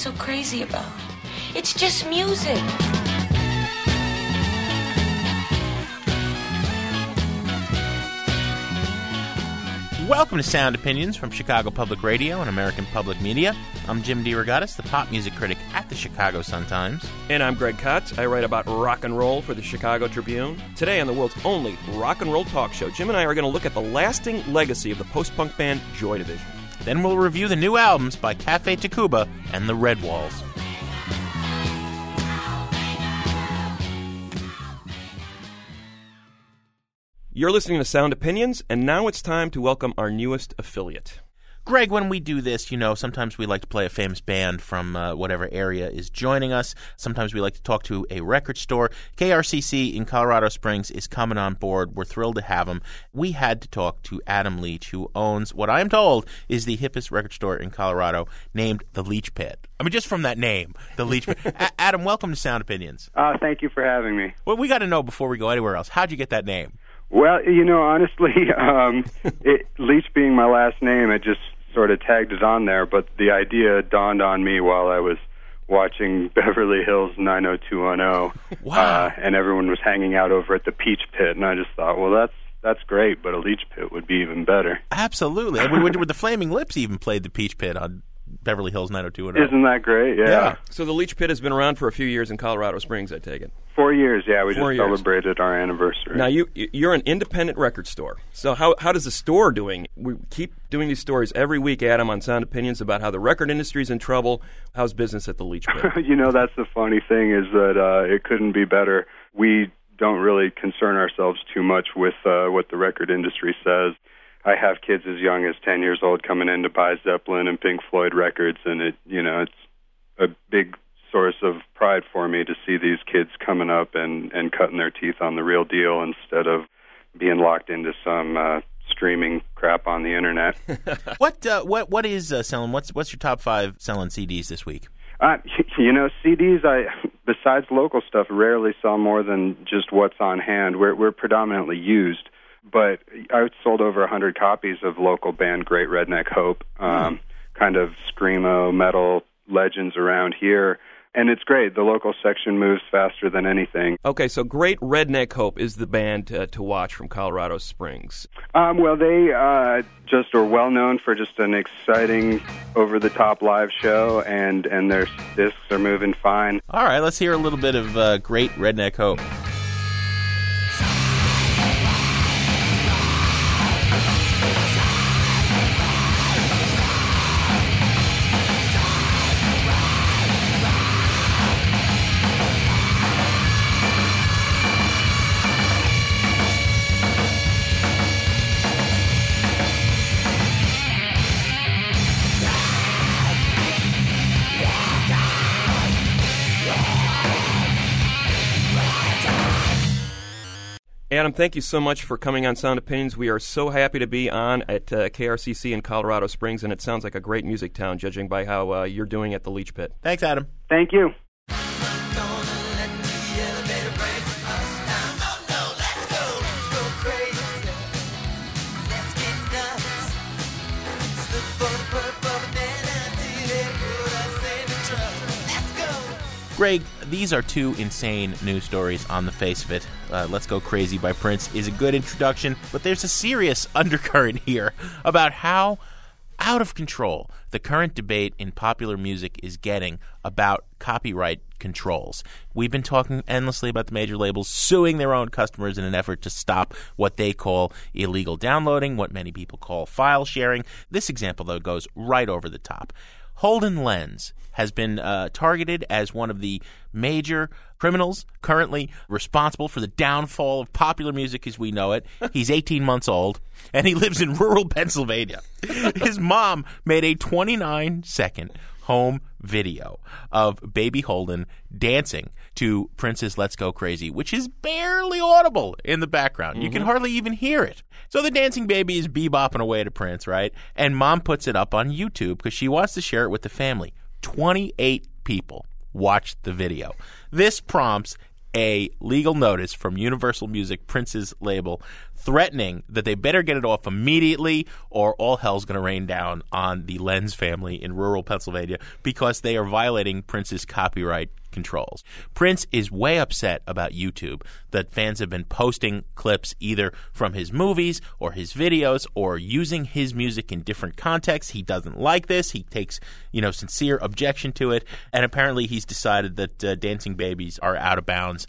So crazy about? It's just music. Welcome to Sound Opinions from Chicago Public Radio and American Public Media. I'm Jim DeRogatis, the pop music critic at the Chicago Sun-Times. And I'm Greg Kot. I write about rock and roll for the Chicago Tribune. Today on the world's only rock and roll talk show, Jim and I are going to look at the lasting legacy of the post-punk band Joy Division. Then we'll review the new albums by Cafe Tacuba and the Redwalls. You're listening to Sound Opinions, and now it's time to welcome our newest affiliate. Greg, when we do this, you know, sometimes we like to play a famous band from uh, whatever area is joining us. Sometimes we like to talk to a record store. KRCC in Colorado Springs is coming on board. We're thrilled to have them. We had to talk to Adam Leach, who owns what I'm told is the hippest record store in Colorado, named the Leach Pit. I mean, just from that name, the Leach Pit. A- Adam, welcome to Sound Opinions. Uh, thank you for having me. Well, we got to know before we go anywhere else. How'd you get that name? Well, you know, honestly, um, it, Leach being my last name, it just sort of tagged it on there. But the idea dawned on me while I was watching Beverly Hills 90210, Wow. uh, and everyone was hanging out over at the Peach Pit, and I just thought, well, that's that's great, but a Leach Pit would be even better. Absolutely. And we, we, the Flaming Lips even played the Peach Pit on Beverly Hills 90210. Isn't that great? Yeah. Yeah. So the Leach Pit has been around for a few years in Colorado Springs, I take it. Four years, yeah. We Four just years. celebrated our anniversary. Now you you're an independent record store. So how how does the store doing? We keep doing these stories every week, Adam, on Sound Opinions about how the record industry's in trouble. How's business at the Leach Pit? you know, that's the funny thing is that uh, it couldn't be better. We don't really concern ourselves too much with uh, what the record industry says. I have kids as young as 10 years old coming in to buy Zeppelin and Pink Floyd records, and it, you know, it's a big source of pride for me to see these kids coming up and and cutting their teeth on the real deal instead of being locked into some uh, streaming crap on the internet. What uh, what what is uh, selling? What's what's your top five selling CDs this week? Uh, you know, CDs. I besides local stuff, rarely sell more than just what's on hand. We're we're predominantly used, but I sold over a hundred copies of local band Great Redneck Hope, um, kind of screamo metal legends around here, and it's great. The local section moves faster than anything. okay, so Great Redneck Hope is the band uh, to watch from Colorado Springs. Um, well, they uh, just are well known for just an exciting, over-the-top live show, and and their discs are moving fine. All right, let's hear a little bit of uh, Great Redneck Hope. Adam, thank you so much for coming on Sound Opinions. We are so happy to be on at uh, KRCC in Colorado Springs, and it sounds like a great music town, judging by how uh, you're doing at the Leach Pit. Thanks, Adam. Thank you. Greg, these are two insane news stories on the face of it. Uh, Let's Go Crazy by Prince is a good introduction, but there's a serious undercurrent here about how out of control the current debate in popular music is getting about copyright controls. We've been talking endlessly about the major labels suing their own customers in an effort to stop what they call illegal downloading, what many people call file sharing. This example, though, goes right over the top. Holden Lenz has been uh, targeted as one of the major criminals currently responsible for the downfall of popular music as we know it. He's 18 months old and he lives in rural Pennsylvania. His mom made a 29 second home video of baby Holden dancing to Prince's Let's Go Crazy, which is barely audible in the background. Mm-hmm. You can hardly even hear it. So the dancing baby is bebopping away to Prince, right? And mom puts it up on YouTube because she wants to share it with the family. 28 people watched the video. This prompts a legal notice from Universal Music Prince's label threatening that they better get it off immediately or all hell's going to rain down on the Lenz family in rural Pennsylvania because they are violating Prince's copyright controls. Prince is way upset about YouTube that fans have been posting clips either from his movies or his videos or using his music in different contexts. He doesn't like this. He takes, you know, sincere objection to it. And apparently he's decided that uh, dancing babies are out of bounds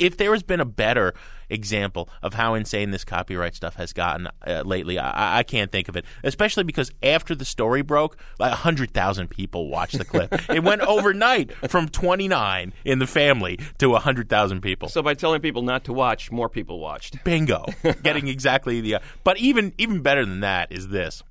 if there has been a better example of how insane this copyright stuff has gotten uh, lately, I, I, can't think of it. Especially because after the story broke, like hundred thousand people watched the clip. it went overnight from 29 in the family to hundred thousand people. So by telling people not to watch, more people watched. Bingo, getting exactly the. Uh, but even even better than that is this.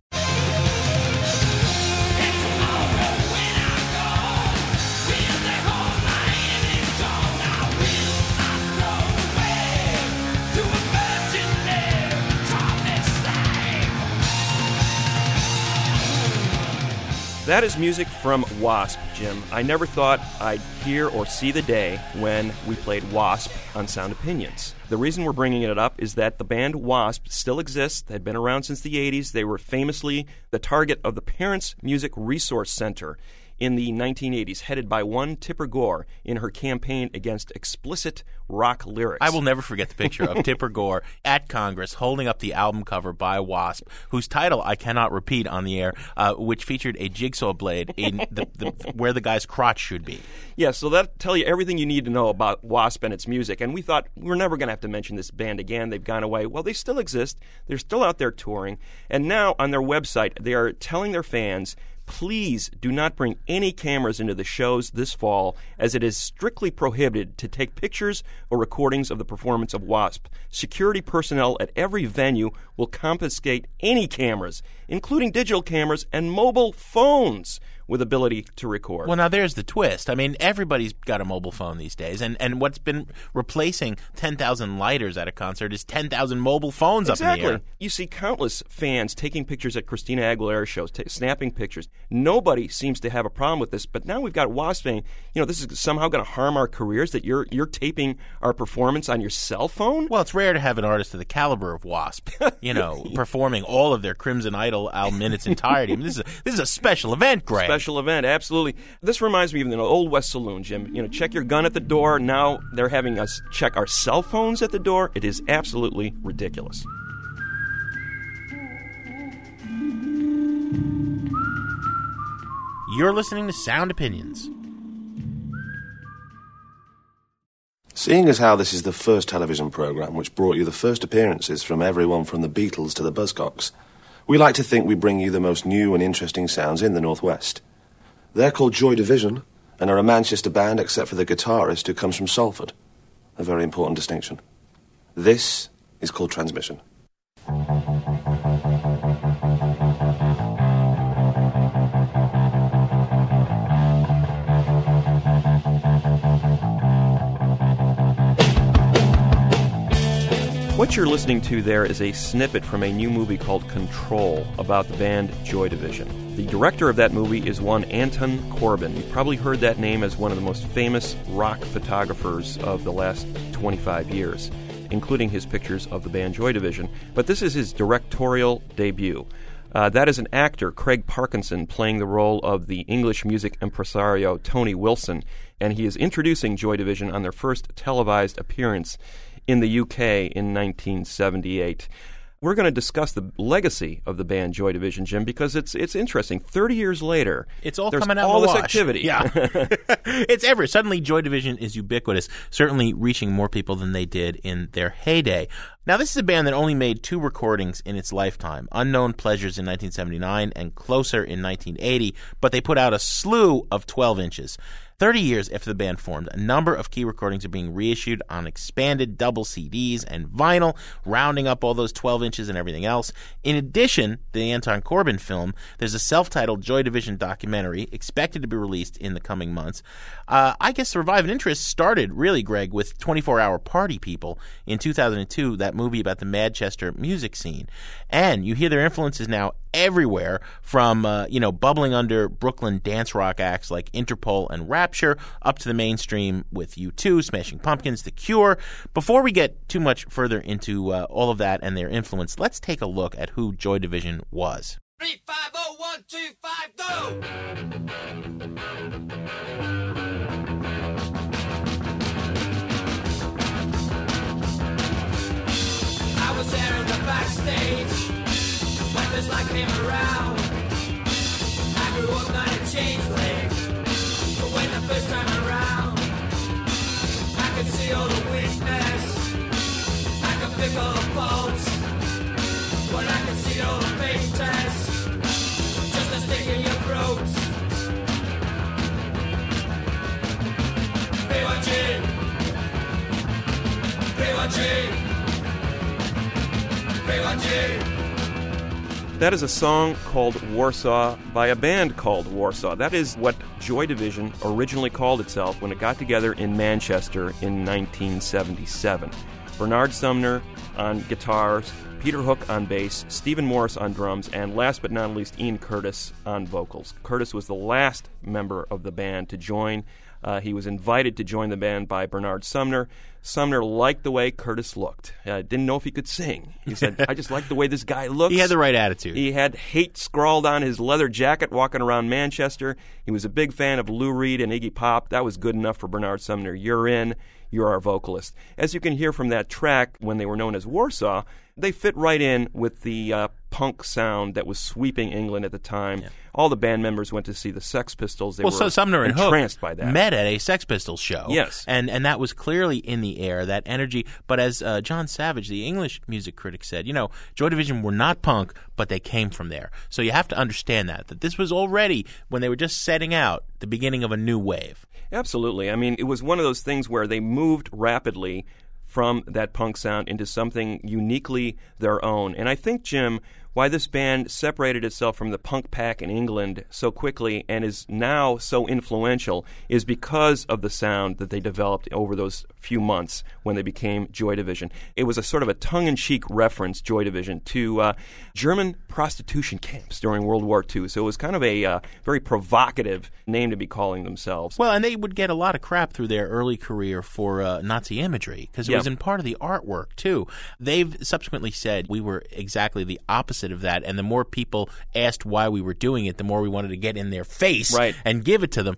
That is music from Wasp, Jim. I never thought I'd hear or see the day when we played Wasp on Sound Opinions. The reason we're bringing it up is that the band Wasp still exists. They've been around since the 80s. They were famously the target of the Parents Music Resource Center in the 1980s, headed by one Tipper Gore in her campaign against explicit rock lyrics. I will never forget the picture of Tipper Gore at Congress holding up the album cover by Wasp, whose title I cannot repeat on the air, uh, which featured a jigsaw blade in the, the, where the guy's crotch should be. Yeah, so that'll tell you everything you need to know about Wasp and its music. And we thought we're never going to have to mention this band again. They've gone away. Well, they still exist. They're still out there touring. And now on their website, they are telling their fans Please do not bring any cameras into the shows this fall, as it is strictly prohibited to take pictures or recordings of the performance of WASP. Security personnel at every venue will confiscate any cameras, including digital cameras and mobile phones with ability to record. Well, now there's the twist. I mean, everybody's got a mobile phone these days, and, and what's been replacing 10,000 lighters at a concert is 10,000 mobile phones exactly. up in the air. You see countless fans taking pictures at Christina Aguilera shows, t- snapping pictures. Nobody seems to have a problem with this, but now we've got Wasp saying, you know, this is somehow going to harm our careers that you're you're taping our performance on your cell phone. Well, it's rare to have an artist of the caliber of Wasp, you know, performing all of their Crimson Idol album in its entirety. I mean, this is a, this is a special event, Greg. Special event, absolutely. This reminds me of the old West Saloon, Jim. You know, check your gun at the door. Now they're having us check our cell phones at the door. It is absolutely ridiculous. You're listening to Sound Opinions. Seeing as how this is the first television programme which brought you the first appearances from everyone from the Beatles to the Buzzcocks, we like to think we bring you the most new and interesting sounds in the Northwest. They're called Joy Division and are a Manchester band except for the guitarist who comes from Salford. A very important distinction. This is called Transmission. What you're listening to there is a snippet from a new movie called Control about the band Joy Division. The director of that movie is one Anton Corbijn. You've probably heard that name as one of the most famous rock photographers of the last 25 years, including his pictures of the band Joy Division. But this is his directorial debut. Uh, that is an actor, Craig Parkinson, playing the role of the English music impresario Tony Wilson, and he is introducing Joy Division on their first televised appearance in the UK in 1978. We're going to discuss the legacy of the band Joy Division, Jim, because it's it's interesting. Thirty years later, it's all coming out. All this wash. activity, yeah, it's ever suddenly Joy Division is ubiquitous, certainly reaching more people than they did in their heyday. Now, this is a band that only made two recordings in its lifetime Unknown Pleasures in 1979 and Closer in 1980, but they put out a slew of 12 inches. 30 years after the band formed, a number of key recordings are being reissued on expanded double CDs and vinyl, rounding up all those 12 inches and everything else. In addition, the Anton Corbijn film, there's a self titled Joy Division documentary expected to be released in the coming months. Uh, I guess the revive and interest started, really, Greg, with 24 Hour Party People in 2002, that movie about the Manchester music scene. And you hear their influences now everywhere from, uh, you know, bubbling under Brooklyn dance rock acts like Interpol and Rapture up to the mainstream with U2, Smashing Pumpkins, The Cure. Before we get too much further into uh, all of that and their influence, let's take a look at who Joy Division was. Three, five, oh, one, two, five, go! I was there in the backstage this light came around. I grew up not a changeling, so when the first time around, I could see all the weakness, I could pick all the faults, but I could see all the fake just a stick in your throat. BYG, BYG. That is a song called Warsaw by a band called Warsaw. That is what Joy Division originally called itself when it got together in Manchester in 1977. Bernard Sumner on guitars, Peter Hook on bass, Stephen Morris on drums, and last but not least, Ian Curtis on vocals. Curtis was the last member of the band to join. Uh, he was invited to join the band by Bernard Sumner. Sumner liked the way Curtis looked. Uh, didn't know if he could sing. He said, "I just like the way this guy looks." He had the right attitude. He had hate scrawled on his leather jacket walking around Manchester. He was a big fan of Lou Reed and Iggy Pop. That was good enough for Bernard Sumner. You're in. You're our vocalist. As you can hear from that track, when they were known as Warsaw, they fit right in with the uh, punk sound that was sweeping England at the time. All the band members went to see the Sex Pistols. They well, were so Sumner and Hook entranced by that. met at a Sex Pistols show. Yes. and and that was clearly in the air, that energy. But as uh, John Savage, the English music critic, said, you know, Joy Division were not punk, but they came from there. So you have to understand that that this was already when they were just setting out the beginning of a new wave. Absolutely. I mean, it was one of those things where they moved rapidly from that punk sound into something uniquely their own. And I think, Jim, why this band separated itself from the punk pack in England so quickly and is now so influential is because of the sound that they developed over those few months when they became Joy Division. It was a sort of a tongue in cheek reference, Joy Division, to uh, German prostitution camps during World War II. So it was kind of a uh, very provocative name to be calling themselves. Well, and they would get a lot of crap through their early career for uh, Nazi imagery because it Yeah. was in part of the artwork too. They've subsequently said we were exactly the opposite of that, and the more people asked why we were doing it, the more we wanted to get in their face Right. and give it to them.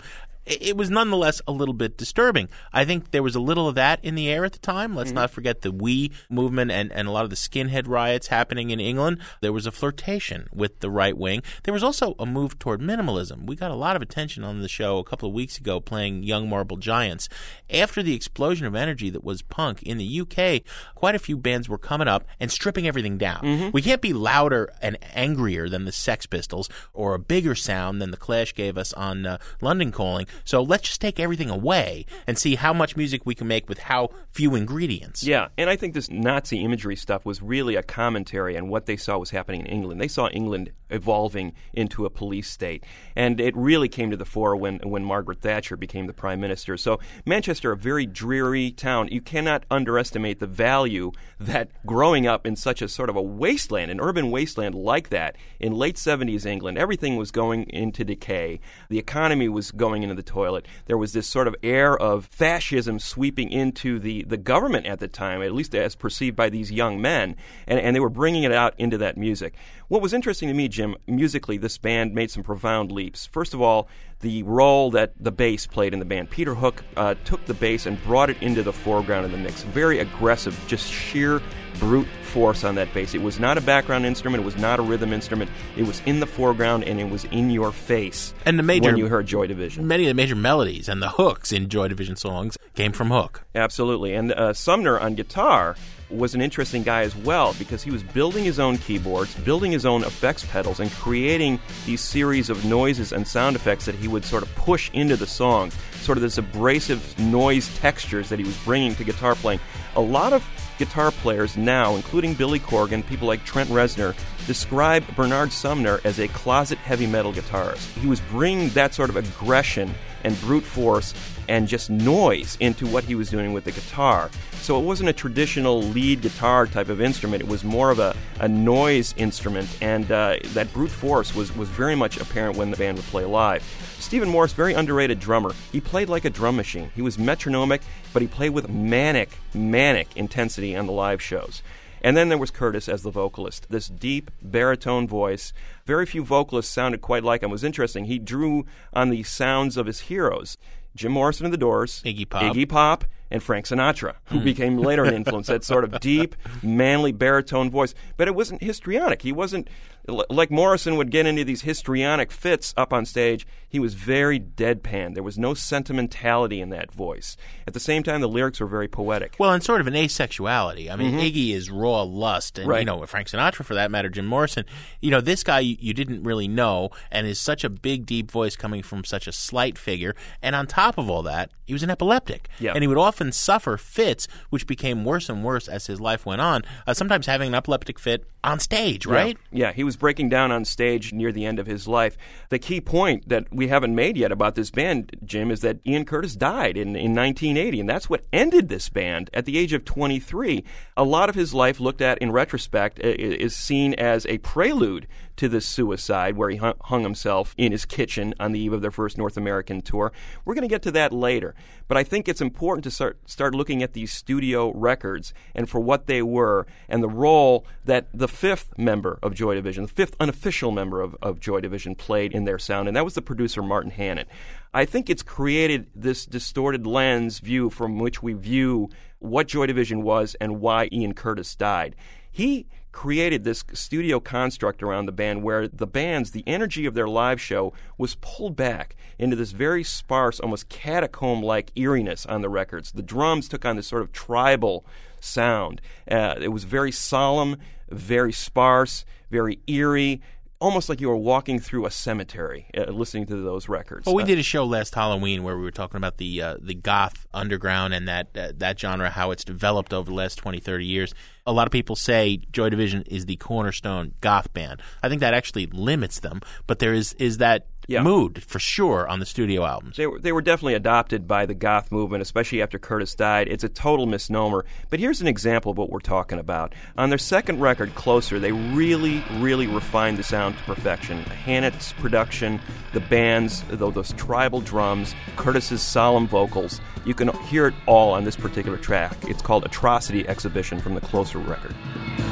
It was nonetheless a little bit disturbing. I think there was a little of that in the air at the time. Let's not forget the Oi movement and, and a lot of the skinhead riots happening in England. There was a flirtation with the right wing. There was also a move toward minimalism. We got a lot of attention on the show a couple of weeks ago playing Young Marble Giants. After the explosion of energy that was punk in the UK, quite a few bands were coming up and stripping everything down. We can't be louder and angrier than the Sex Pistols or a bigger sound than the Clash gave us on uh, London Calling. So let's just take everything away and see how much music we can make with how few ingredients. Yeah, and I think this Nazi imagery stuff was really a commentary on what they saw was happening in England. They saw England evolving into a police state, and it really came to the fore when when Margaret Thatcher became the prime minister. So Manchester, a very dreary town, you cannot underestimate the value that growing up in such a sort of a wasteland, an urban wasteland like that, in late 70s England, everything was going into decay. The economy was going into the toilet. There was this sort of air of fascism sweeping into the, the government at the time, at least as perceived by these young men, and, and they were bringing it out into that music. What was interesting to me, Jim, musically, this band made some profound leaps. First of all, the role that the bass played in the band. Peter Hook uh, took the bass and brought it into the foreground of the mix. Very aggressive, just sheer brute force on that bass. It was not a background instrument, it was not a rhythm instrument. It was in the foreground and it was in your face. And the major when you heard Joy Division. Many of the major melodies and the hooks in Joy Division songs came from Hook. Absolutely. And uh, Sumner on guitar was an interesting guy as well because he was building his own keyboards, building his own effects pedals, and creating these series of noises and sound effects that he would sort of push into the songs. Sort of this abrasive noise textures that he was bringing to guitar playing. A lot of guitar players now, including Billy Corgan, people like Trent Reznor, describe Bernard Sumner as a closet heavy metal guitarist. He was bringing that sort of aggression and brute force and just noise into what he was doing with the guitar. So it wasn't a traditional lead guitar type of instrument. It was more of a, a noise instrument, and uh, that brute force was, was very much apparent when the band would play live. Stephen Morris, very underrated drummer. He played like a drum machine. He was metronomic, but he played with manic, manic intensity on the live shows. And then there was Curtis as the vocalist, this deep baritone voice. Very few vocalists sounded quite like him. It was interesting. He drew on the sounds of his heroes. Jim Morrison of the Doors, Iggy Pop. Iggy Pop, and Frank Sinatra, who hmm. became later an influence. That sort of deep, manly baritone voice, but it wasn't histrionic. He wasn't like Morrison would get into these histrionic fits up on stage. He was very deadpan. There was no sentimentality in that voice. At the same time, the lyrics were very poetic. Well, and sort of an asexuality. I mean, Iggy is raw lust, and you know Frank Sinatra, for that matter, Jim Morrison. You know, this guy you, you didn't really know, and is such a big, deep voice coming from such a slight figure. And on top of all that, he was an epileptic, Yeah. and he would often suffer fits, which became worse and worse as his life went on. Uh, sometimes having an epileptic fit on stage, right? Yeah. yeah, he was breaking down on stage near the end of his life. The key point that we haven't made yet about this band, Jim, is that Ian Curtis died in, in 1980, and that's what ended this band at the age of 23. A lot of his life, looked at in retrospect, is seen as a prelude to this suicide where he hung, himself in his kitchen on the eve of their first North American tour. We're going to get to that later, but I think it's important to start start looking at these studio records and for what they were and the role that the fifth member of Joy Division, the fifth unofficial member of, of Joy Division, played in their sound, and that was the producer Martin Hannett. I think it's created this distorted lens view from which we view what Joy Division was and why Ian Curtis died. He created this studio construct around the band where the bands, the energy of their live show was pulled back into this very sparse, almost catacomb like eeriness on the records. The drums took on this sort of tribal sound. Uh, it was very solemn, very sparse, very eerie. Almost like you were walking through a cemetery uh, listening to those records. Well, we Uh, did a show last Halloween where we were talking about the uh, the goth underground and that uh, that genre, how it's developed over the last 20, 30 years. A lot of people say Joy Division is the cornerstone goth band. I think that actually limits them, but there is is that Yeah. mood for sure on the studio albums. They were, they were definitely adopted by the goth movement, especially after Curtis died. It's a total misnomer. But here's an example of what we're talking about. On their second record, Closer, they really, really refined the sound to perfection. Hannett's production, the bands, those tribal drums, Curtis's solemn vocals. You can hear it all on this particular track. It's called Atrocity Exhibition from the Closer record.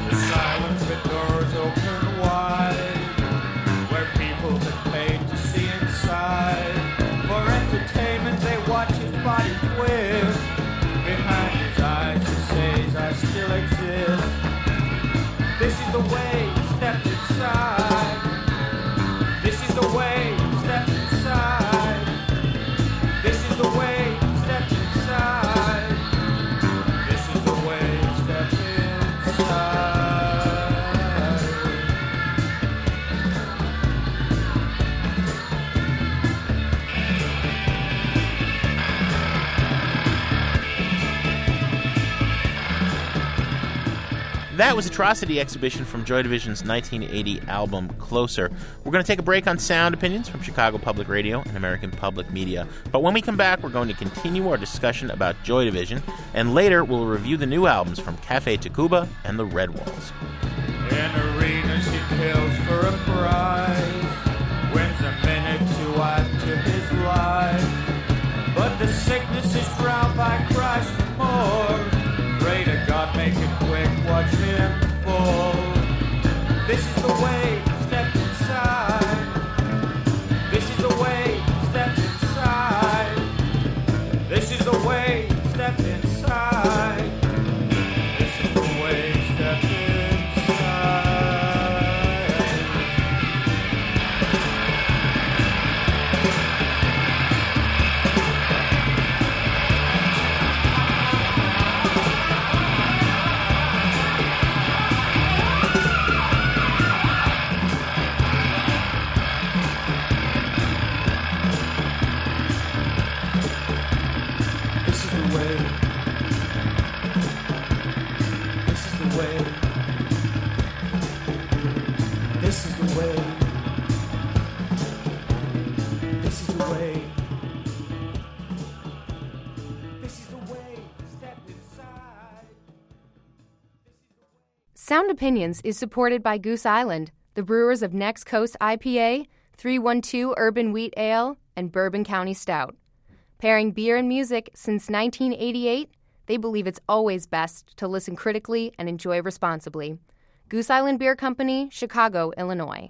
The That was Atrocity Exhibition from Joy Division's 1980 album Closer. We're going to take a break on sound opinions from Chicago Public Radio and American Public Media. But when we come back, we're going to continue our discussion about Joy Division, and later we'll review the new albums from Cafe Tacuba and the Redwalls. In arenas he kills for a prize, wins a minute to add to his life. But the sickness is drowned by more. Watch. This is the way, Sound Opinions is supported by Goose Island, the brewers of Next Coast IPA, 312 Urban Wheat Ale, and Bourbon County Stout. Pairing beer and music since 1988, they believe it's always best to listen critically and enjoy responsibly. Goose Island Beer Company, Chicago, Illinois.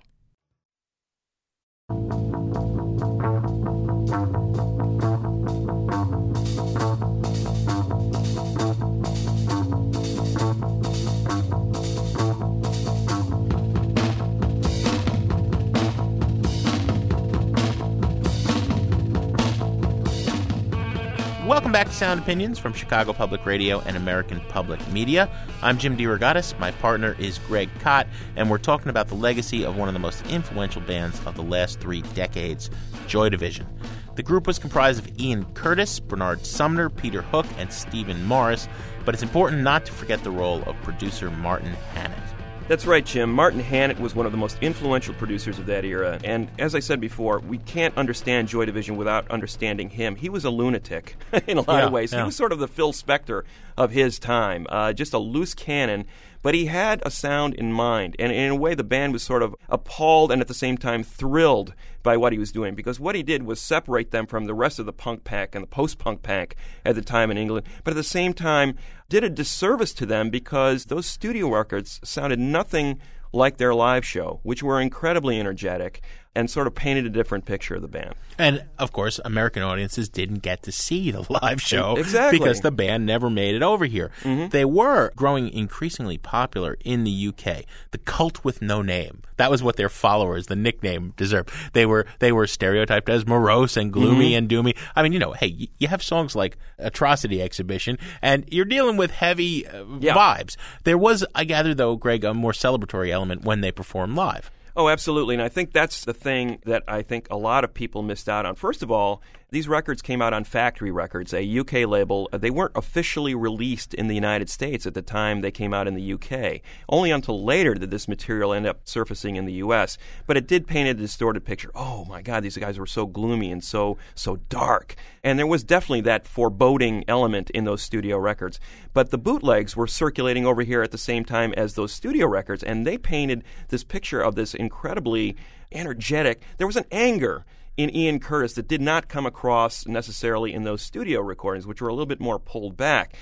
Welcome back to Sound Opinions from Chicago Public Radio and American Public Media. I'm Jim DeRogatis. My partner is Greg Kot, and we're talking about the legacy of one of the most influential bands of the last three decades, Joy Division. The group was comprised of Ian Curtis, Bernard Sumner, Peter Hook, and Stephen Morris, but it's important not to forget the role of producer Martin Hannett. That's right, Jim. Martin Hannett was one of the most influential producers of that era. And as I said before, we can't understand Joy Division without understanding him. He was a lunatic in a lot Yeah, of ways. yeah. He was sort of the Phil Spector of his time, uh, just a loose cannon. But he had a sound in mind. And in a way, the band was sort of appalled and at the same time thrilled by what he was doing. Because what he did was separate them from the rest of the punk pack and the post punk pack at the time in England. But at the same time, did a disservice to them because those studio records sounded nothing like their live show, which were incredibly energetic and sort of painted a different picture of the band. And of course, American audiences didn't get to see the live show Exactly. because the band never made it over here. They were growing increasingly popular in the UK. The cult with no name. That was what their followers, the nickname, deserved. They were they were stereotyped as morose and gloomy and doomy. I mean, you know, hey, you have songs like Atrocity Exhibition, and you're dealing with heavy uh, Yeah. vibes. There was, I gather, though, Greg, a more celebratory element when they performed live. Oh, absolutely. And I think that's the thing that I think a lot of people missed out on. First of all, these records came out on Factory Records, a UK label. Uh, They weren't officially released in the United States at the time they came out in the UK. Only until later did this material end up surfacing in the US. But it did paint a distorted picture. Oh my God, these guys were so gloomy and so so dark. And there was definitely that foreboding element in those studio records. But the bootlegs were circulating over here at the same time as those studio records, and they painted this picture of this incredibly energetic. There was an anger in Ian Curtis that did not come across necessarily in those studio recordings, which were a little bit more pulled back.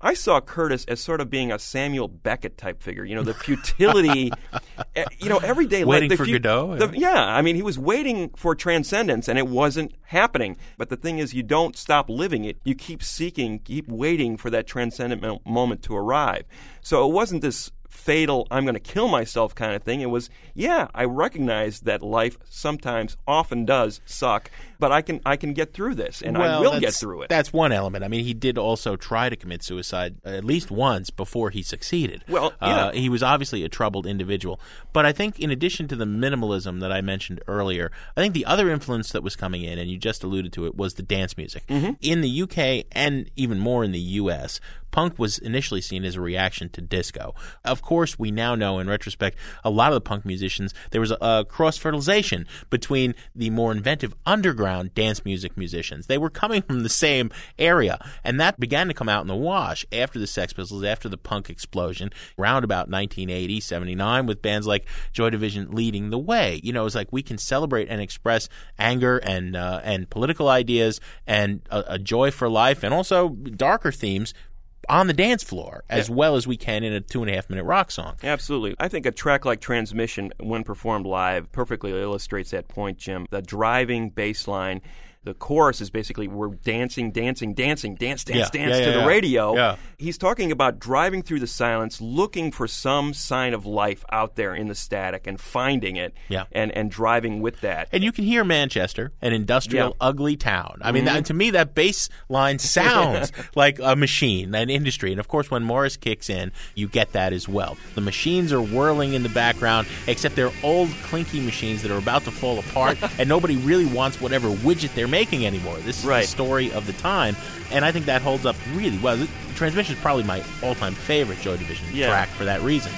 I saw Curtis as sort of being a Samuel Beckett type figure. You know, the futility, eh, you know, everyday life. Waiting the for fu- Godot, the- yeah, I mean, he was waiting for transcendence, and it wasn't happening. But the thing is, you don't stop living it. You keep seeking, keep waiting for that transcendent moment to arrive. So it wasn't this fatal i'm going to kill myself kind of thing it was yeah i recognize that life sometimes often does suck but i can i can get through this and i will get through it That's one element. I mean, he did also try to commit suicide at least once before he succeeded. Well, uh, yeah. he was obviously a troubled individual. But I think, in addition to the minimalism that I mentioned earlier, I think the other influence that was coming in, and you just alluded to it, was the dance music. Mm-hmm. In the UK and even more in the US, punk was initially seen as a reaction to disco. Of course, we now know in retrospect, a lot of the punk musicians, there was a, a cross fertilization between the more inventive underground dance music musicians. They were coming from the same area, and that began to come out in the wash after the Sex Pistols, after the punk explosion, around about 1980, 79, with bands like Joy Division leading the way. You know, it's like we can celebrate and express anger and uh, and political ideas and a, a joy for life, and also darker themes on the dance floor as well as we can in a two and a half minute rock song. Absolutely. I think a track like Transmission, when performed live, perfectly illustrates that point, Jim. The driving bass line. The chorus is basically we're dancing, dancing, dancing, dance, dance, Yeah, dance yeah, to yeah, the yeah. radio. He's talking about driving through the silence, looking for some sign of life out there in the static and finding it Yeah. and, and driving with that. And you can hear Manchester, an industrial, ugly town. I mean, Mm-hmm. that, to me, that bass line sounds like a machine, an industry. And of course, when Morris kicks in, you get that as well. The machines are whirling in the background, except they're old, clinky machines that are about to fall apart, and nobody really wants whatever widget they're making anymore. This is Right. the story of the time, and I think that holds up really well. Transmission is probably my all-time favorite Joy Division Yeah. track for that reason.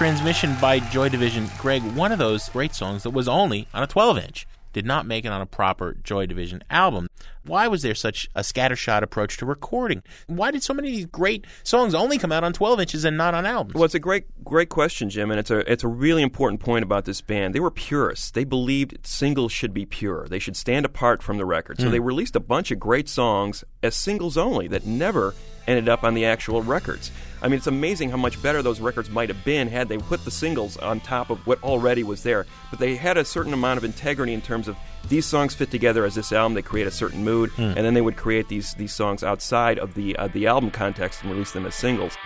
Transmission by Joy Division. Greg, one of those great songs that was only on a 12 inch, did not make it on a proper Joy Division album. Why was there such a scattershot approach to recording? Why did so many of these great songs only come out on 12 inches and not on albums? Well, it's a great, great question, Jim, and it's a it's a really important point about this band. They were purists. They believed singles should be pure. They should stand apart from the record. So Hmm. they released a bunch of great songs as singles only that never ended up on the actual records. I mean, it's amazing how much better those records might have been had they put the singles on top of what already was there. But they had a certain amount of integrity in terms of these songs fit together as this album. They create a certain mood, and then they would create these these songs outside of the uh, the album context and release them as singles.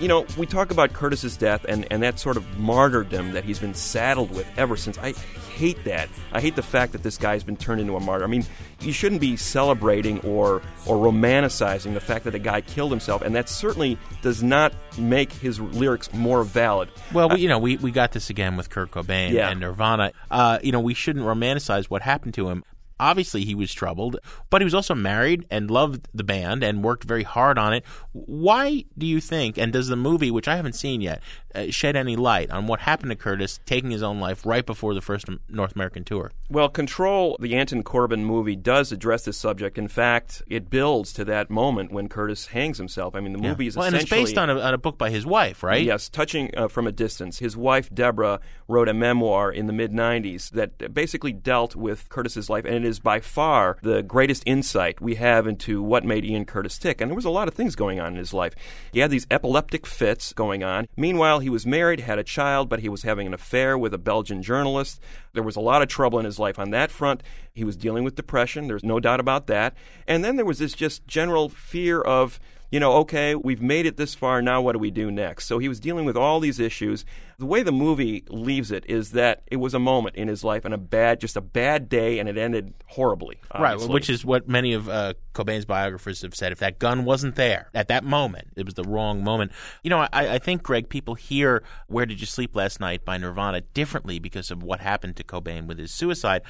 You know, we talk about Curtis's death and, and that sort of martyrdom that he's been saddled with ever since. I hate that. I hate the fact that this guy's been turned into a martyr. I mean, you shouldn't be celebrating or or romanticizing the fact that a guy killed himself, and that certainly does not make his lyrics more valid. Well, we, you know, we, we got this again with Kurt Cobain Yeah. and Nirvana. Uh, you know, we shouldn't romanticize what happened to him. Obviously, he was troubled, but he was also married and loved the band and worked very hard on it. Why do you think, and does the movie, which I haven't seen yet, uh, shed any light on what happened to Curtis taking his own life right before the first North American tour? Well, Control, the Anton Corbijn movie, does address this subject. In fact, it builds to that moment when Curtis hangs himself. I mean, the movie is well, and it's based on a, on a book by his wife, right? Yes, touching uh, from a distance. His wife Deborah wrote a memoir in the mid '90s that basically dealt with Curtis's life, and it is by far the greatest insight we have into what made Ian Curtis tick. And there was a lot of things going on in his life. He had these epileptic fits going on. Meanwhile, he was married, had a child, but he was having an affair with a Belgian journalist. There was a lot of trouble in his life on that front. He was dealing with depression. There's no doubt about that. And then there was this just general fear of you know, okay, we've made it this far, now what do we do next? So he was dealing with all these issues. The way the movie leaves it is that it was a moment in his life and a bad, just a bad day, and it ended horribly. Right, which is what many of uh, Cobain's biographers have said. If that gun wasn't there at that moment, it was the wrong moment. You know, I, I think, Greg, people hear Where Did You Sleep Last Night by Nirvana differently because of what happened to Cobain with his suicide.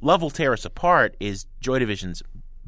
Love Will Tear Us Apart is Joy Division's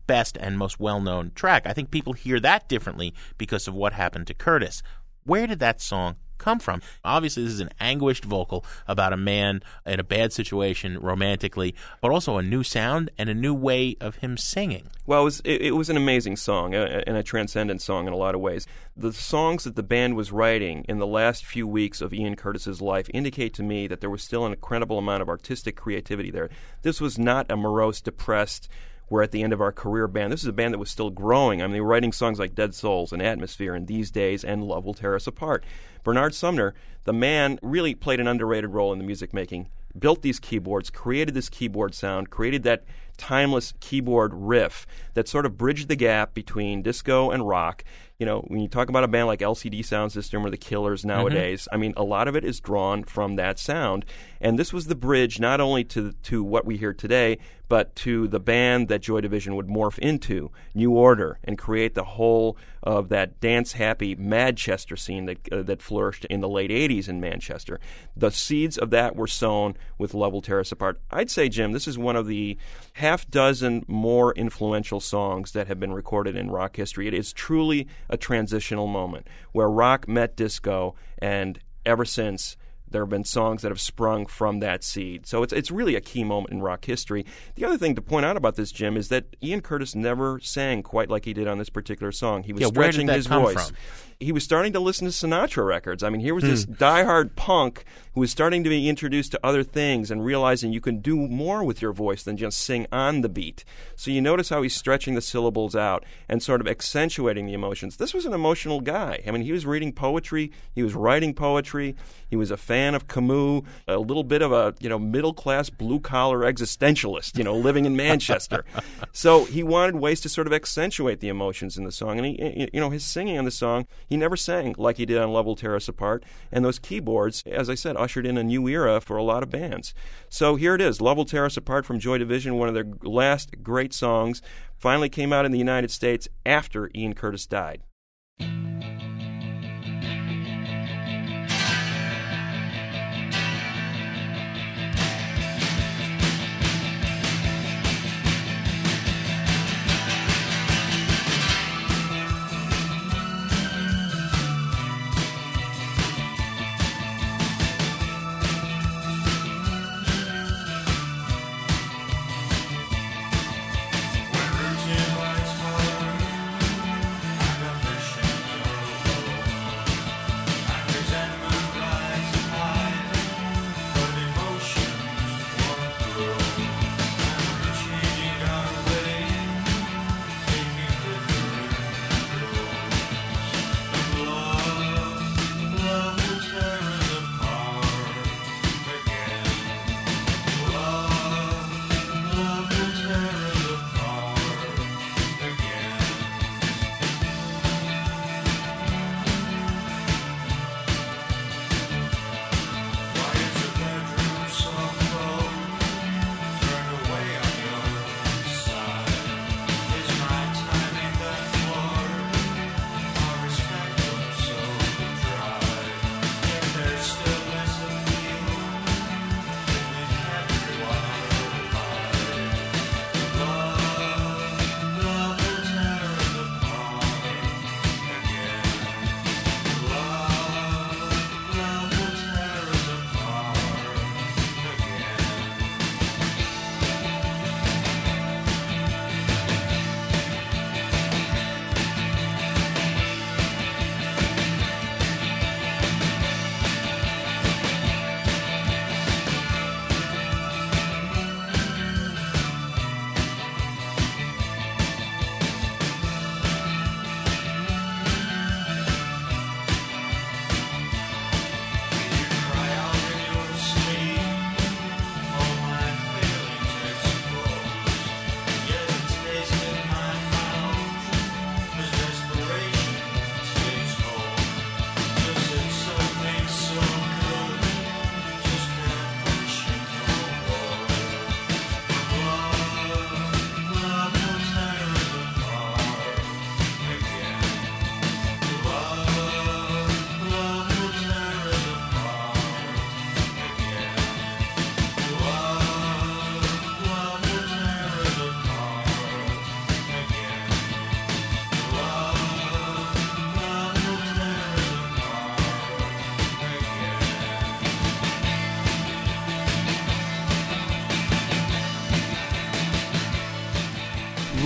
best and most well known track. I think people hear that differently because of what happened to Curtis. Where did that song come from? Obviously, this is an anguished vocal about a man in a bad situation romantically, but also a new sound and a new way of him singing. Well, it was, it, it was an amazing song and a transcendent song in a lot of ways. The songs that the band was writing in the last few weeks of Ian Curtis's life indicate to me that there was still an incredible amount of artistic creativity there. This was not a morose, depressed, we're at the end of our career band. This is a band that was still growing. I mean, they were writing songs like Dead Souls and Atmosphere and These Days and Love Will Tear Us Apart. Bernard Sumner, the man, really played an underrated role in the music making. Built these keyboards, created this keyboard sound, created that timeless keyboard riff that sort of bridged the gap between disco and rock. You know, when you talk about a band like LCD Soundsystem or the Killers nowadays, I mean, a lot of it is drawn from that sound. And this was the bridge not only to to what we hear today, but to the band that Joy Division would morph into, New Order, and create the whole of that dance happy Manchester scene that uh, that flourished in the late '80s in Manchester. The seeds of that were sown with Love Will Tear Us Apart. I'd say, Jim, this is one of the half dozen more influential songs that have been recorded in rock history. It is truly a transitional moment where rock met disco, and ever since there have been songs that have sprung from that seed. So it's it's really a key moment in rock history. The other thing to point out about this, Jim, is that Ian Curtis never sang quite like he did on this particular song. He was Yeah, stretching his voice. from? He was starting to listen to Sinatra records. I mean, here was this diehard punk who was starting to be introduced to other things and realizing you can do more with your voice than just sing on the beat. So you notice how he's stretching the syllables out and sort of accentuating the emotions. This was an emotional guy. I mean, he was reading poetry, he was writing poetry, he was a fan of Camus, a little bit of a, you know, middle-class blue-collar existentialist, you know, living in Manchester. so he wanted ways to sort of accentuate the emotions in the song and he you know, his singing on the song, he never sang like he did on Love Will Tear Us Apart. And those keyboards, as I said, ushered in a new era for a lot of bands. So here it is, Love Will Tear Us Apart from Joy Division, one of their last great songs, finally came out in the United States after Ian Curtis died.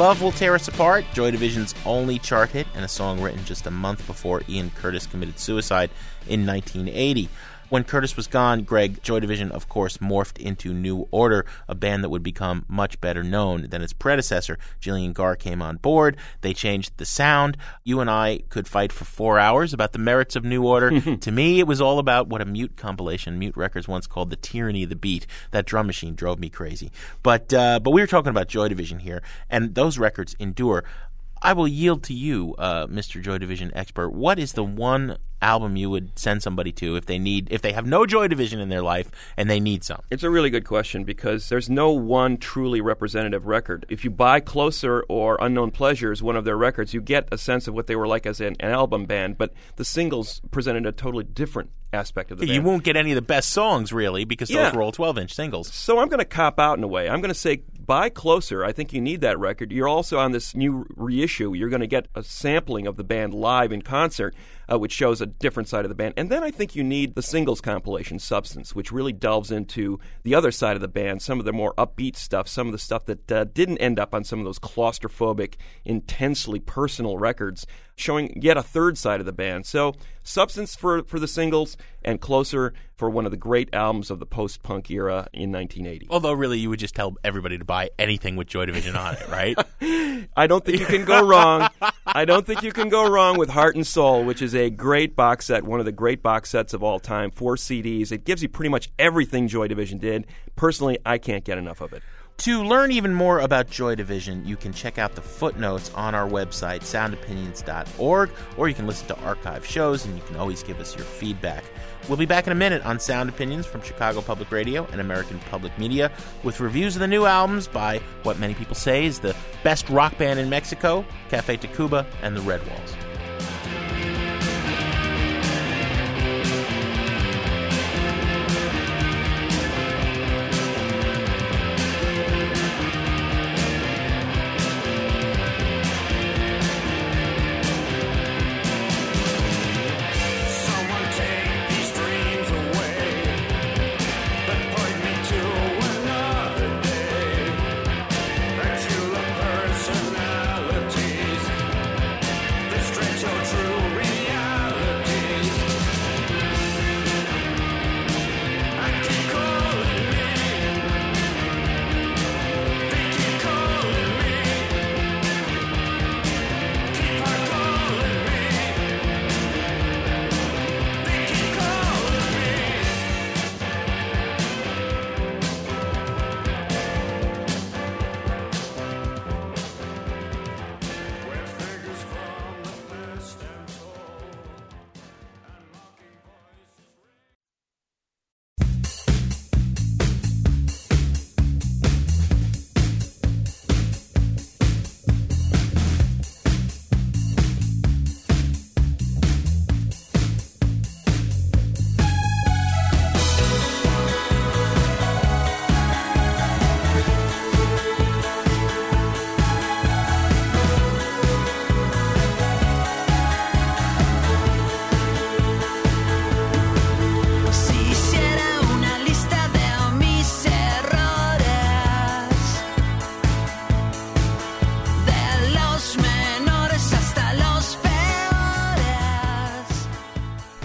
Love Will Tear Us Apart, Joy Division's only chart hit, and a song written just a month before Ian Curtis committed suicide in 1980. When Curtis was gone, Greg, Joy Division, of course, morphed into New Order, a band that would become much better known than its predecessor. Gillian Garr came on board. They changed the sound. You and I could fight for four hours about the merits of New Order. to me, it was all about what a mute compilation, Mute Records once called the tyranny of the beat. That drum machine drove me crazy. But uh, but we were talking about Joy Division here, and those records endure. I will yield to you, uh, Mr. Joy Division expert. What is the one album you would send somebody to if they need if they have no Joy Division in their life and they need some? It's a really good question because there's no one truly representative record. If you buy Closer or Unknown Pleasures, one of their records, you get a sense of what they were like as an, an album band, but the singles presented a totally different aspect of the band. You won't get any of the best songs really because Yeah. those were all 12-inch singles. So I'm going to cop out in a way. I'm going to say buy closer. I think you need that record. You're also on this new reissue. You're going to get a sampling of the band live in concert, uh, which shows a different side of the band. And then I think you need the singles compilation, Substance, which really delves into the other side of the band, some of the more upbeat stuff, some of the stuff that uh, didn't end up on some of those claustrophobic, intensely personal records, showing yet a third side of the band. So Substance for, for the singles, and Closer for one of the great albums of the post punk era in 1980. Although really you would just tell everybody to buy anything with Joy Division on it, right? I don't think you can go wrong. I don't think you can go wrong with Heart and Soul, which is a great box set, one of the great box sets of all time, four CDs. It gives you pretty much everything Joy Division did. Personally, I can't get enough of it. To learn even more about Joy Division, you can check out the footnotes on our website, soundopinions.org, or you can listen to archive shows and you can always give us your feedback. We'll be back in a minute on Sound Opinions from Chicago Public Radio and American Public Media with reviews of the new albums by what many people say is the best rock band in Mexico, Cafe Tacuba, and the Redwalls.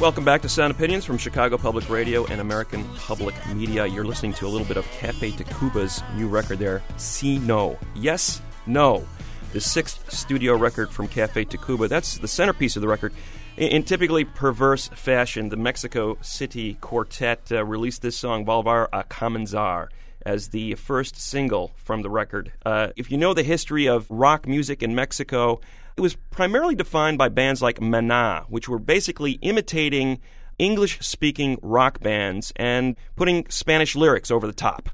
Welcome back to Sound Opinions from Chicago Public Radio and American Public Media. You're listening to a little bit of Cafe Tacuba's new record there, See No. Yes, No. The sixth studio record from Cafe Tacuba. That's the centerpiece of the record. In, typically perverse fashion, the Mexico City Quartet uh, released this song, Volver a Comenzar, as the first single from the record. Uh, if you know the history of rock music in Mexico, it was primarily defined by bands like Maná, which were basically imitating English speaking rock bands and putting Spanish lyrics over the top.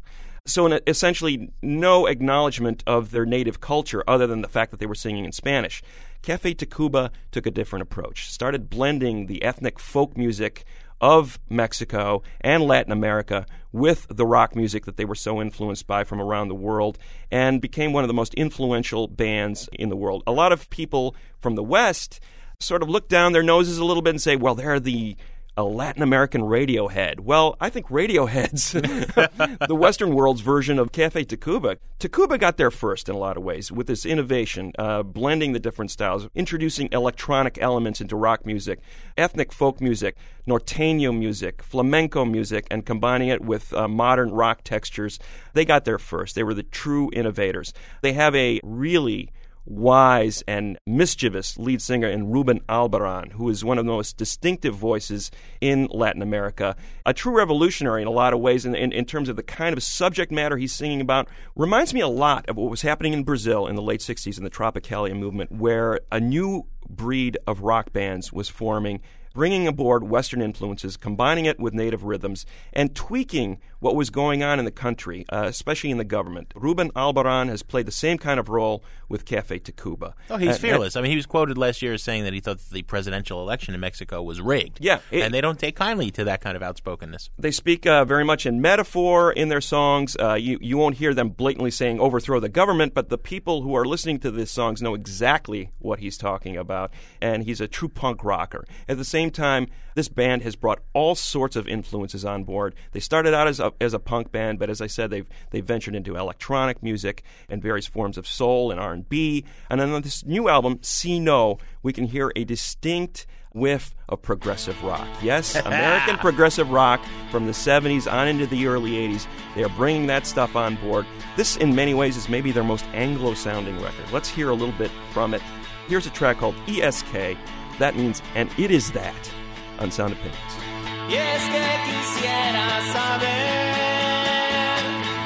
So, in essentially, no acknowledgement of their native culture other than the fact that they were singing in Spanish. Cafe Tacuba took a different approach, started blending the ethnic folk music of Mexico and Latin America with the rock music that they were so influenced by from around the world and became one of the most influential bands in the world. A lot of people from the West sort of look down their noses a little bit and say, well, they're the a Latin American Radiohead. Well, I think Radiohead's the Western world's version of Cafe Tacuba. Tacuba got there first in a lot of ways with this innovation, uh, blending the different styles, introducing electronic elements into rock music, ethnic folk music, norteño music, flamenco music, and combining it with uh, modern rock textures. They got there first. They were the true innovators. They have a really wise and mischievous lead singer in Ruben Albarran, who is one of the most distinctive voices in Latin America. A true revolutionary in a lot of ways in, in, in, terms of the kind of subject matter he's singing about. Reminds me a lot of what was happening in Brazil in the late 60s in the Tropicalia movement, where a new breed of rock bands was forming bringing aboard Western influences, combining it with native rhythms, and tweaking what was going on in the country, uh, especially in the government. Ruben Albarran has played the same kind of role with Cafe Tacuba. Oh, he's Uh, fearless. I mean, he was quoted last year as saying that he thought the presidential election in Mexico was rigged. Yeah, it- and they don't take kindly to that kind of outspokenness. They speak uh, very much in metaphor in their songs. Uh, you, you won't hear them blatantly saying overthrow the government, but the people who are listening to these songs know exactly what he's talking about. And he's a true punk rocker. At the same time, this band has brought all sorts of influences on board. They started out as a, as a punk band, but as I said, they've, they've ventured into electronic music and various forms of soul and R&B. And on this new album, See No, we can hear a distinct whiff of progressive rock. Yes, American progressive rock from the 70s on into the early 80s. They are bringing that stuff on board. This, in many ways, is maybe their most Anglo sounding record. Let's hear a little bit from it. Here's a track called Y Es Que. That means, and it is that, on Sound Opinions. Y es que quisiera saber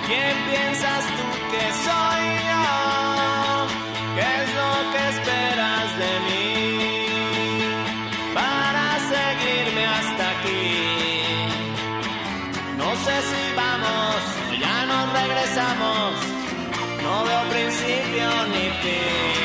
quién piensas tú que soy yo, qué es lo que esperas de mí para seguirme hasta aquí. No sé si vamos ya nos regresamos, no veo principio ni fin.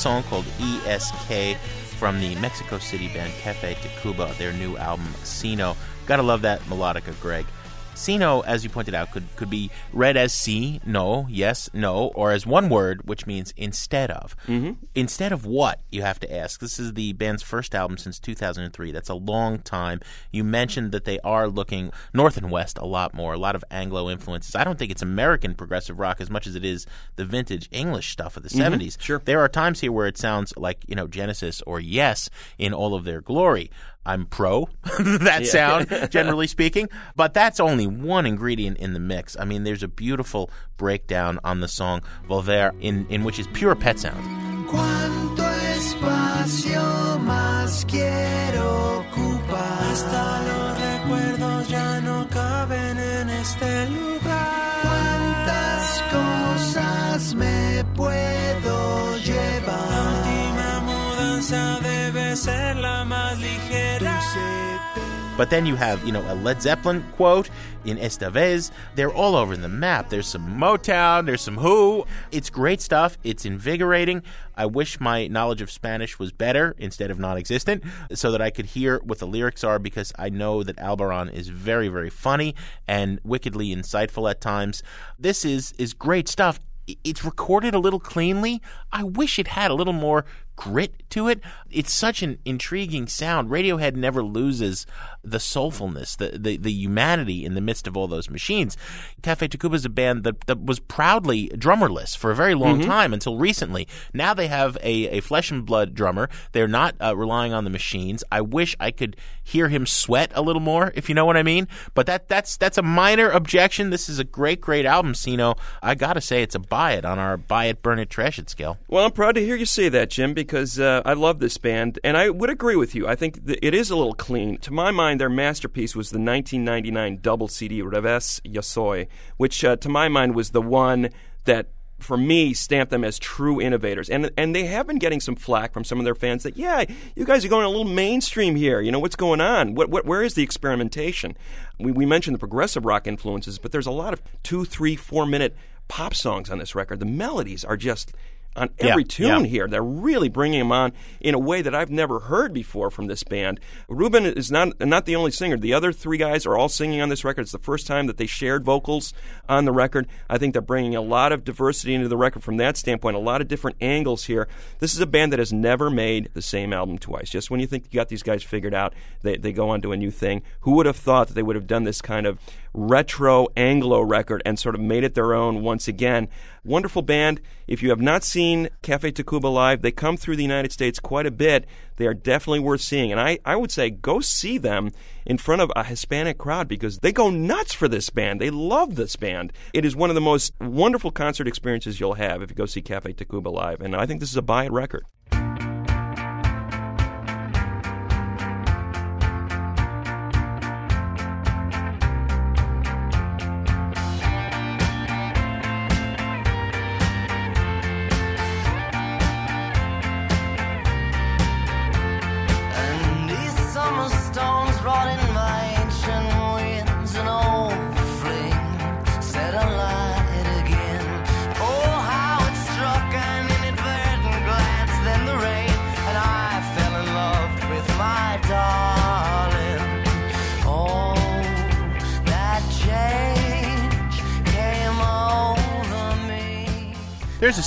Song called Y Es Que from the Mexico City band Cafe Tacuba, their new album Sino. Gotta love that melodica, Greg. Sino, as you pointed out, could, could be read as C, no, yes, no, or as one word, which means instead of. Mm-hmm. Instead of what, you have to ask. This is the band's first album since 2003. That's a long time. You mentioned that they are looking north and west a lot more, a lot of Anglo influences. I don't think it's American progressive rock as much as it is the vintage English stuff of the 70s. sure. There are times here where it sounds like, you know, Genesis or Yes in all of their glory. I'm pro that sound, generally speaking, but that's only one ingredient in the mix. I mean, there's a beautiful breakdown on the song Volver, in, in which is pure pet sounds. But then you have, you know, a Led Zeppelin quote in Esta Vez. They're all over the map. There's some Motown, there's some Who. It's great stuff. It's invigorating. I wish my knowledge of Spanish was better instead of non existent so that I could hear what the lyrics are because I know that Albarran is very, very funny and wickedly insightful at times. This is, is great stuff. It's recorded a little cleanly. I wish it had a little more grit to it. It's such an intriguing sound. Radiohead never loses the soulfulness, the, the, the humanity in the midst of all those machines. Cafe Tacuba is a band that, that was proudly drummerless for a very long time until recently. Now they have a, a flesh and blood drummer. They're not uh, relying on the machines. I wish I could hear him sweat a little more, if you know what I mean. But that that's that's a minor objection. This is a great, great album, Sino. I gotta say, it's a buy it on our buy it, burn it, trash it scale. Well, I'm proud to hear you say that, Jim, because uh, I love this band, and I would agree with you. I think th- it is a little clean. To my mind, their masterpiece was the 1999 double CD Revés/Yo Soy, which, uh, to my mind, was the one that for me, stamped them as true innovators. And and they have been getting some flack from some of their fans that, yeah, you guys are going a little mainstream here. You know, what's going on? What, what where is the experimentation? We, we mentioned the progressive rock influences, but there's a lot of two, three, four minute pop songs on this record. The melodies are just on every Yeah, tune yeah. here. They're really bringing them on in a way that I've never heard before from this band. Ruben is not not the only singer. The other three guys are all singing on this record. It's the first time that they shared vocals on the record. I think they're bringing a lot of diversity into the record from that standpoint. A lot of different angles here. This is a band that has never made the same album twice. Just when you think you got these guys figured out, they they go on to a new thing. Who would have thought that they would have done this kind of retro Anglo record and sort of made it their own once again? Wonderful band. If you have not seen Cafe Tacuba live, they come through the United States quite a bit. They are definitely worth seeing. And I, I would say go see them in front of a Hispanic crowd because they go nuts for this band. They love this band. It is one of the most wonderful concert experiences you'll have if you go see Cafe Tacuba live. And I think this is a buy it record.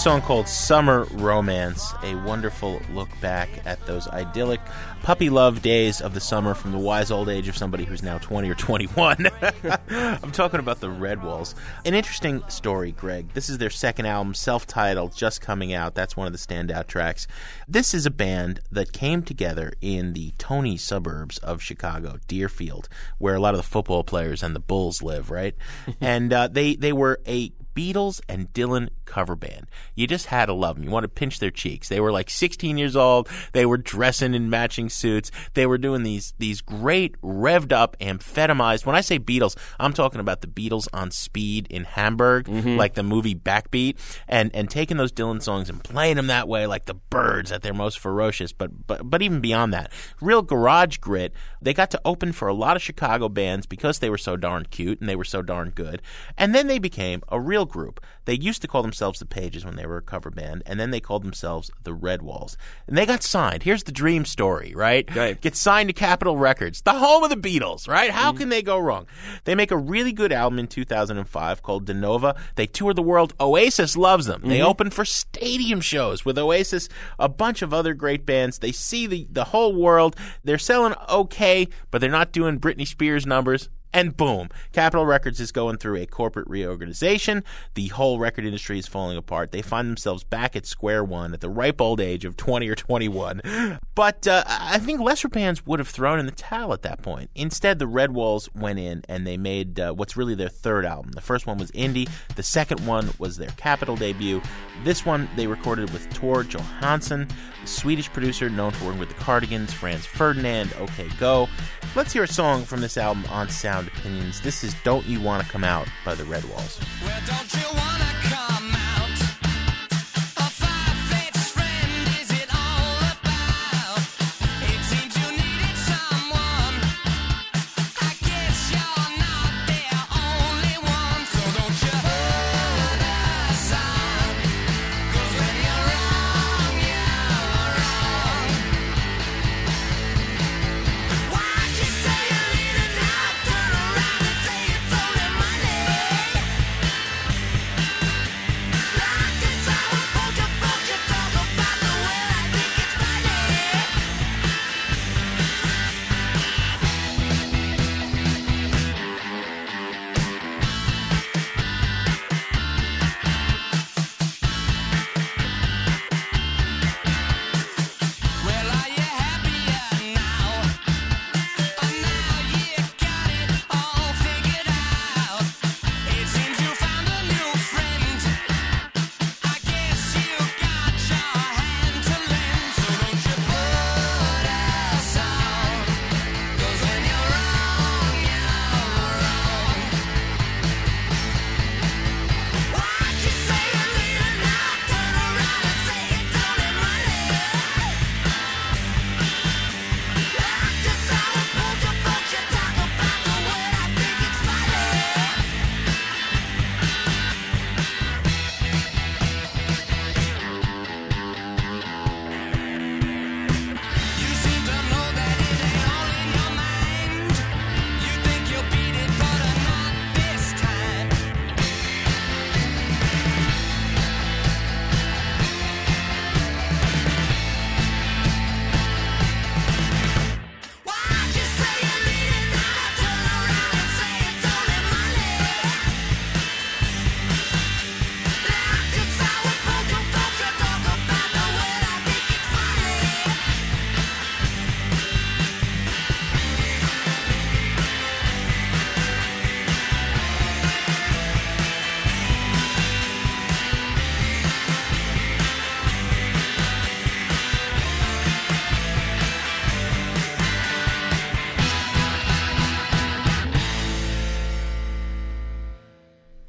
Song called Summer Romance, a wonderful look back at those idyllic puppy love days of the summer from the wise old age of somebody who's now 20 or 21. I'm talking about the Redwalls. An interesting story, Greg. This is their second album, self titled, just coming out. That's one of the standout tracks. This is a band that came together in the Tony suburbs of Chicago, Deerfield, where a lot of the football players and the Bulls live, right? and uh, they, they were a Beatles and Dylan cover band. You just had to love them. You want to pinch their cheeks. They were like 16 years old. They were dressing in matching suits. They were doing these these great revved up amphetamized. When I say Beatles, I'm talking about the Beatles on speed in Hamburg, mm-hmm. like the movie Backbeat, and and taking those Dylan songs and playing them that way, like the Byrds at their most ferocious. But but but even beyond that, real garage grit. They got to open for a lot of Chicago bands because they were so darn cute and they were so darn good. And then they became a real group. They used to call themselves the Pages when they were a cover band, and then they called themselves the Redwalls. And they got signed. Here's the dream story, right? Right. Get signed to Capitol Records, the home of the Beatles, right? How mm-hmm. can they go wrong? They make a really good album in 2005 called De Nova. They tour the world. Oasis loves them. They mm-hmm. open for stadium shows with Oasis, a bunch of other great bands. They see the, the whole world. They're selling okay, but they're not doing Britney Spears numbers. And boom, Capitol Records is going through a corporate reorganization. The whole record industry is falling apart. They find themselves back at square one at the ripe old age of 20 or 21. But uh, I think lesser bands would have thrown in the towel at that point. Instead, the Redwalls went in and they made uh, what's really their third album. The first one was Indie, the second one was their Capitol debut. This one they recorded with Tore Johansson, the Swedish producer known for working with the Cardigans, Franz Ferdinand, OK Go. Let's hear a song from this album on Sound Opinions. This is Don't You Wanna Come Out by the Redwalls. Well,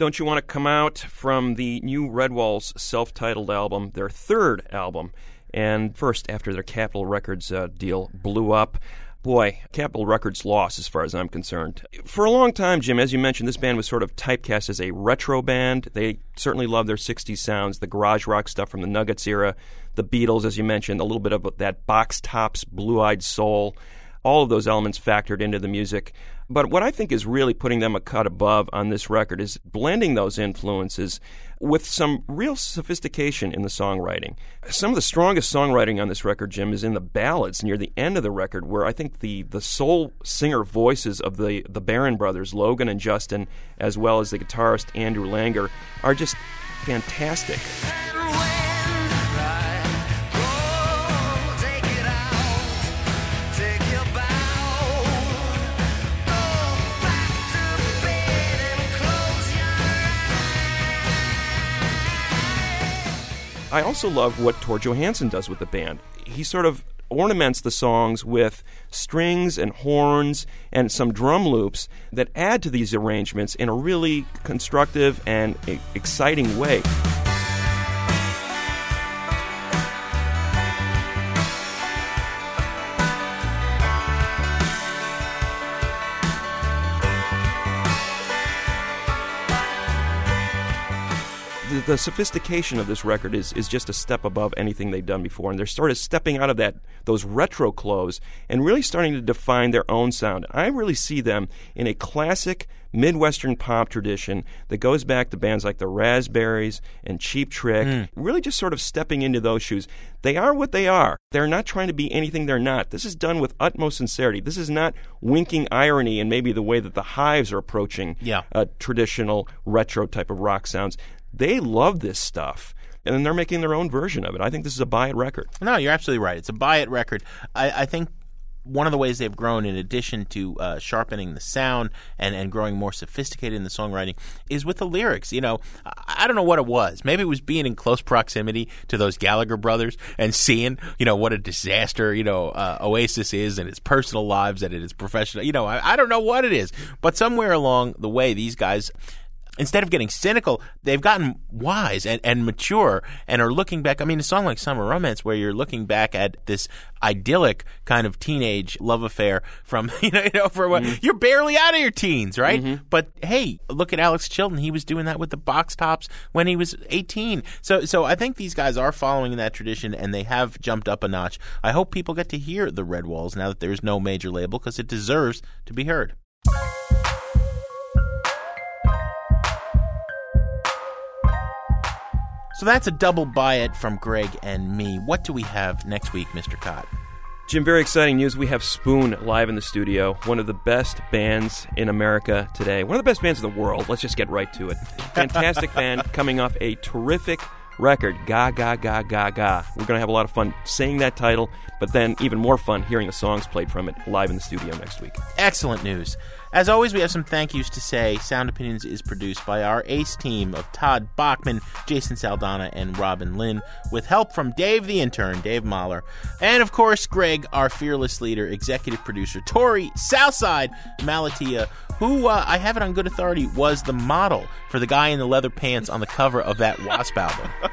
Don't You Want to Come Out from the new Redwall's self titled album, their third album. And first, after their Capitol Records uh, deal blew up, boy, Capitol Records lost as far as I'm concerned. For a long time, Jim, as you mentioned, this band was sort of typecast as a retro band. They certainly love their 60s sounds, the garage rock stuff from the Nuggets era, the Beatles, as you mentioned, a little bit of that box tops, blue eyed soul. All of those elements factored into the music. But what I think is really putting them a cut above on this record is blending those influences with some real sophistication in the songwriting. Some of the strongest songwriting on this record, Jim, is in the ballads near the end of the record, where I think the, the soul singer voices of the, the Barron brothers, Logan and Justin, as well as the guitarist Andrew Langer, are just fantastic. I also love what Tore Johansson does with the band. He sort of ornaments the songs with strings and horns and some drum loops that add to these arrangements in a really constructive and exciting way. The, the sophistication of this record is, is just a step above anything they've done before, and they're sort of stepping out of that those retro clothes and really starting to define their own sound. I really see them in a classic Midwestern pop tradition that goes back to bands like the Raspberries and Cheap Trick, Mm. really just sort of stepping into those shoes. They are what they are. They're not trying to be anything they're not. This is done with utmost sincerity. This is not winking irony and maybe the way that the Hives are approaching Yeah. uh, traditional retro type of rock sounds. They love this stuff. And then they're making their own version of it. I think this is a buy it record. No, you're absolutely right. It's a buy it record. I, I think one of the ways they've grown, in addition to uh, sharpening the sound and, and growing more sophisticated in the songwriting, is with the lyrics. You know, I, I don't know what it was. Maybe it was being in close proximity to those Gallagher brothers and seeing, you know, what a disaster, you know, uh, Oasis is in its personal lives and its professional. You know, I, I don't know what it is, but somewhere along the way, these guys instead of getting cynical, they've gotten wise and, and mature and are looking back. I mean, a song like Summer Romance, where you're looking back at this idyllic kind of teenage love affair from, you know, you know for what mm-hmm. you're barely out of your teens, right? Mm-hmm. But hey, look at Alex Chilton. He was doing that with the box tops when he was 18. So, so I think these guys are following that tradition and they have jumped up a notch. I hope people get to hear the Redwalls now that there's no major label because it deserves to be heard. So that's a double buy it from Greg and me. What do we have next week, Mr. Kot? Jim, very exciting news. We have Spoon live in the studio, one of the best bands in America today. One of the best bands in the world. Let's just get right to it. Fantastic band coming off a terrific record, Ga Ga Ga Ga Ga. We're going to have a lot of fun saying that title, but then even more fun hearing the songs played from it live in the studio next week. Excellent news. As always, we have some thank yous to say. Sound Opinions is produced by our ace team of Todd Bachman, Jason Saldanha, and Robin Linn, with help from Dave the intern, Dave Mahler, and of course, Greg, our fearless leader, executive producer, Torey Southside Malatia, who uh, I have it on good authority was the model for the guy in the leather pants on the cover of that Wasp album.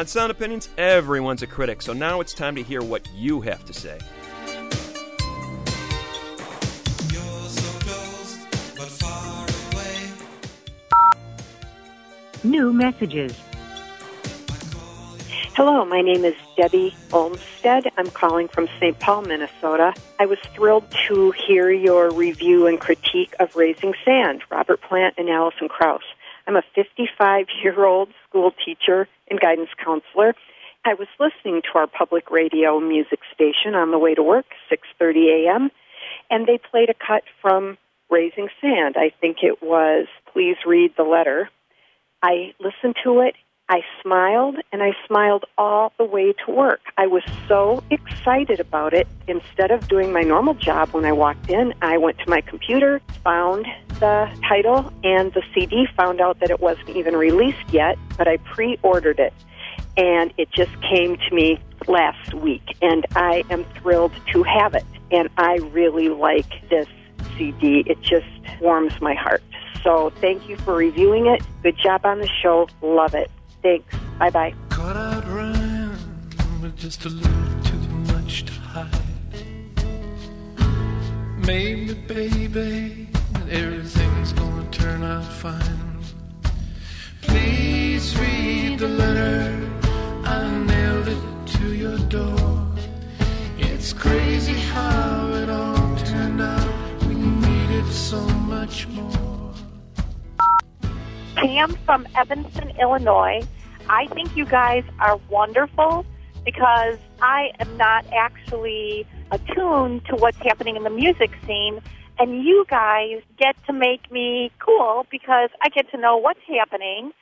On Sound Opinions, everyone's a critic, so now it's time to hear what you have to say. New messages. Hello, my name is Debbie Olmstead. I'm calling from St. Paul, Minnesota. I was thrilled to hear your review and critique of Raising Sand, Robert Plant and Alison Krauss. I'm a 55 year old school teacher and guidance counselor. I was listening to our public radio music station on the way to work, 6:30 a.m., and they played a cut from Raising Sand. I think it was Please Read the Letter. I listened to it. I smiled and I smiled all the way to work. I was so excited about it. Instead of doing my normal job when I walked in, I went to my computer, found the title and the CD, found out that it wasn't even released yet, but I pre ordered it. And it just came to me last week, and I am thrilled to have it. And I really like this CD. It just warms my heart. So thank you for reviewing it. Good job on the show. Love it. Thanks. Bye bye. Caught out just a little too much to hide. Maybe, baby, everything's gonna turn out fine. Please read the letter. I nailed it to your door. It's crazy how it all turned out. We needed so much more. Pam from Evanston, Illinois. I think you guys are wonderful because I am not actually attuned to what's happening in the music scene. And you guys get to make me cool because I get to know what's happening.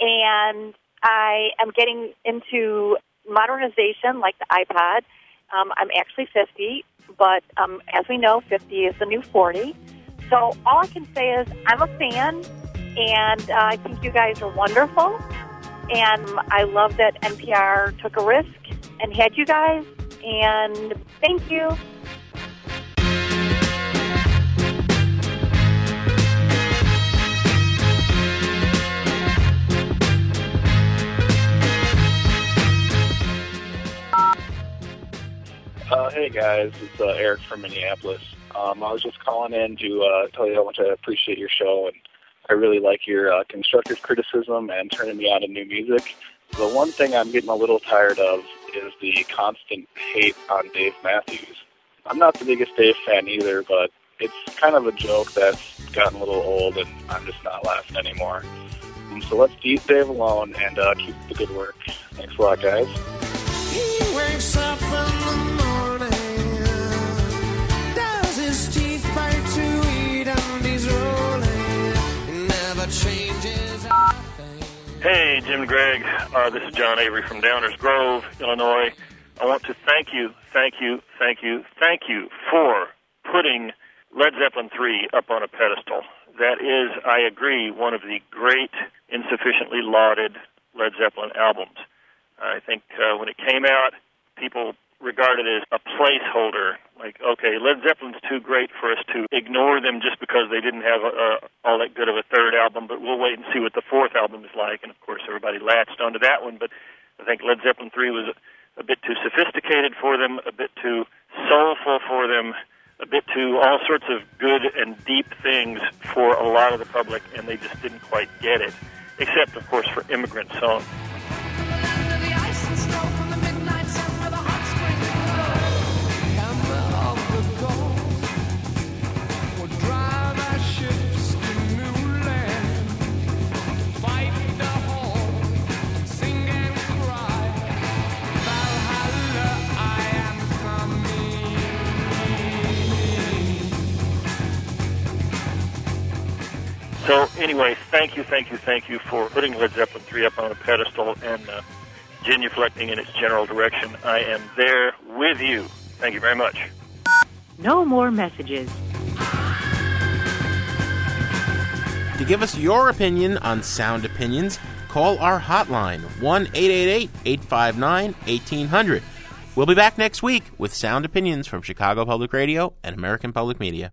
And I am getting into modernization like the iPod. Um, I'm actually 50, but um, as we know, 50 is the new 40. So all I can say is I'm a fan, and uh, I think you guys are wonderful. And I love that NPR took a risk and had you guys. And thank you. Uh, hey guys, it's uh, Eric from Minneapolis. Um, I was just calling in to uh, tell you how much I appreciate your show, and I really like your uh, constructive criticism and turning me on to new music. The one thing I'm getting a little tired of is the constant hate on Dave Matthews. I'm not the biggest Dave fan either, but it's kind of a joke that's gotten a little old, and I'm just not laughing anymore. So let's leave Dave alone and uh, keep the good work. Thanks a lot, guys. Hey, Jim and Greg. Uh, this is John Avery from Downers Grove, Illinois. I want to thank you, thank you, thank you, thank you for putting Led Zeppelin 3 up on a pedestal. That is, I agree, one of the great, insufficiently lauded Led Zeppelin albums. I think uh, when it came out, people regarded as a placeholder. Like, okay, Led Zeppelin's too great for us to ignore them just because they didn't have a, a, all that good of a third album, but we'll wait and see what the fourth album is like. And of course, everybody latched onto that one. But I think Led Zeppelin 3 was a bit too sophisticated for them, a bit too soulful for them, a bit too all sorts of good and deep things for a lot of the public, and they just didn't quite get it. Except, of course, for Immigrant Song. So anyway, thank you, thank you, thank you for putting Led Zeppelin 3 up on a pedestal and uh, genuflecting in its general direction. I am there with you. Thank you very much. No more messages. To give us your opinion on Sound Opinions, call our hotline 1 888 859 1800. We'll be back next week with Sound Opinions from Chicago Public Radio and American Public Media.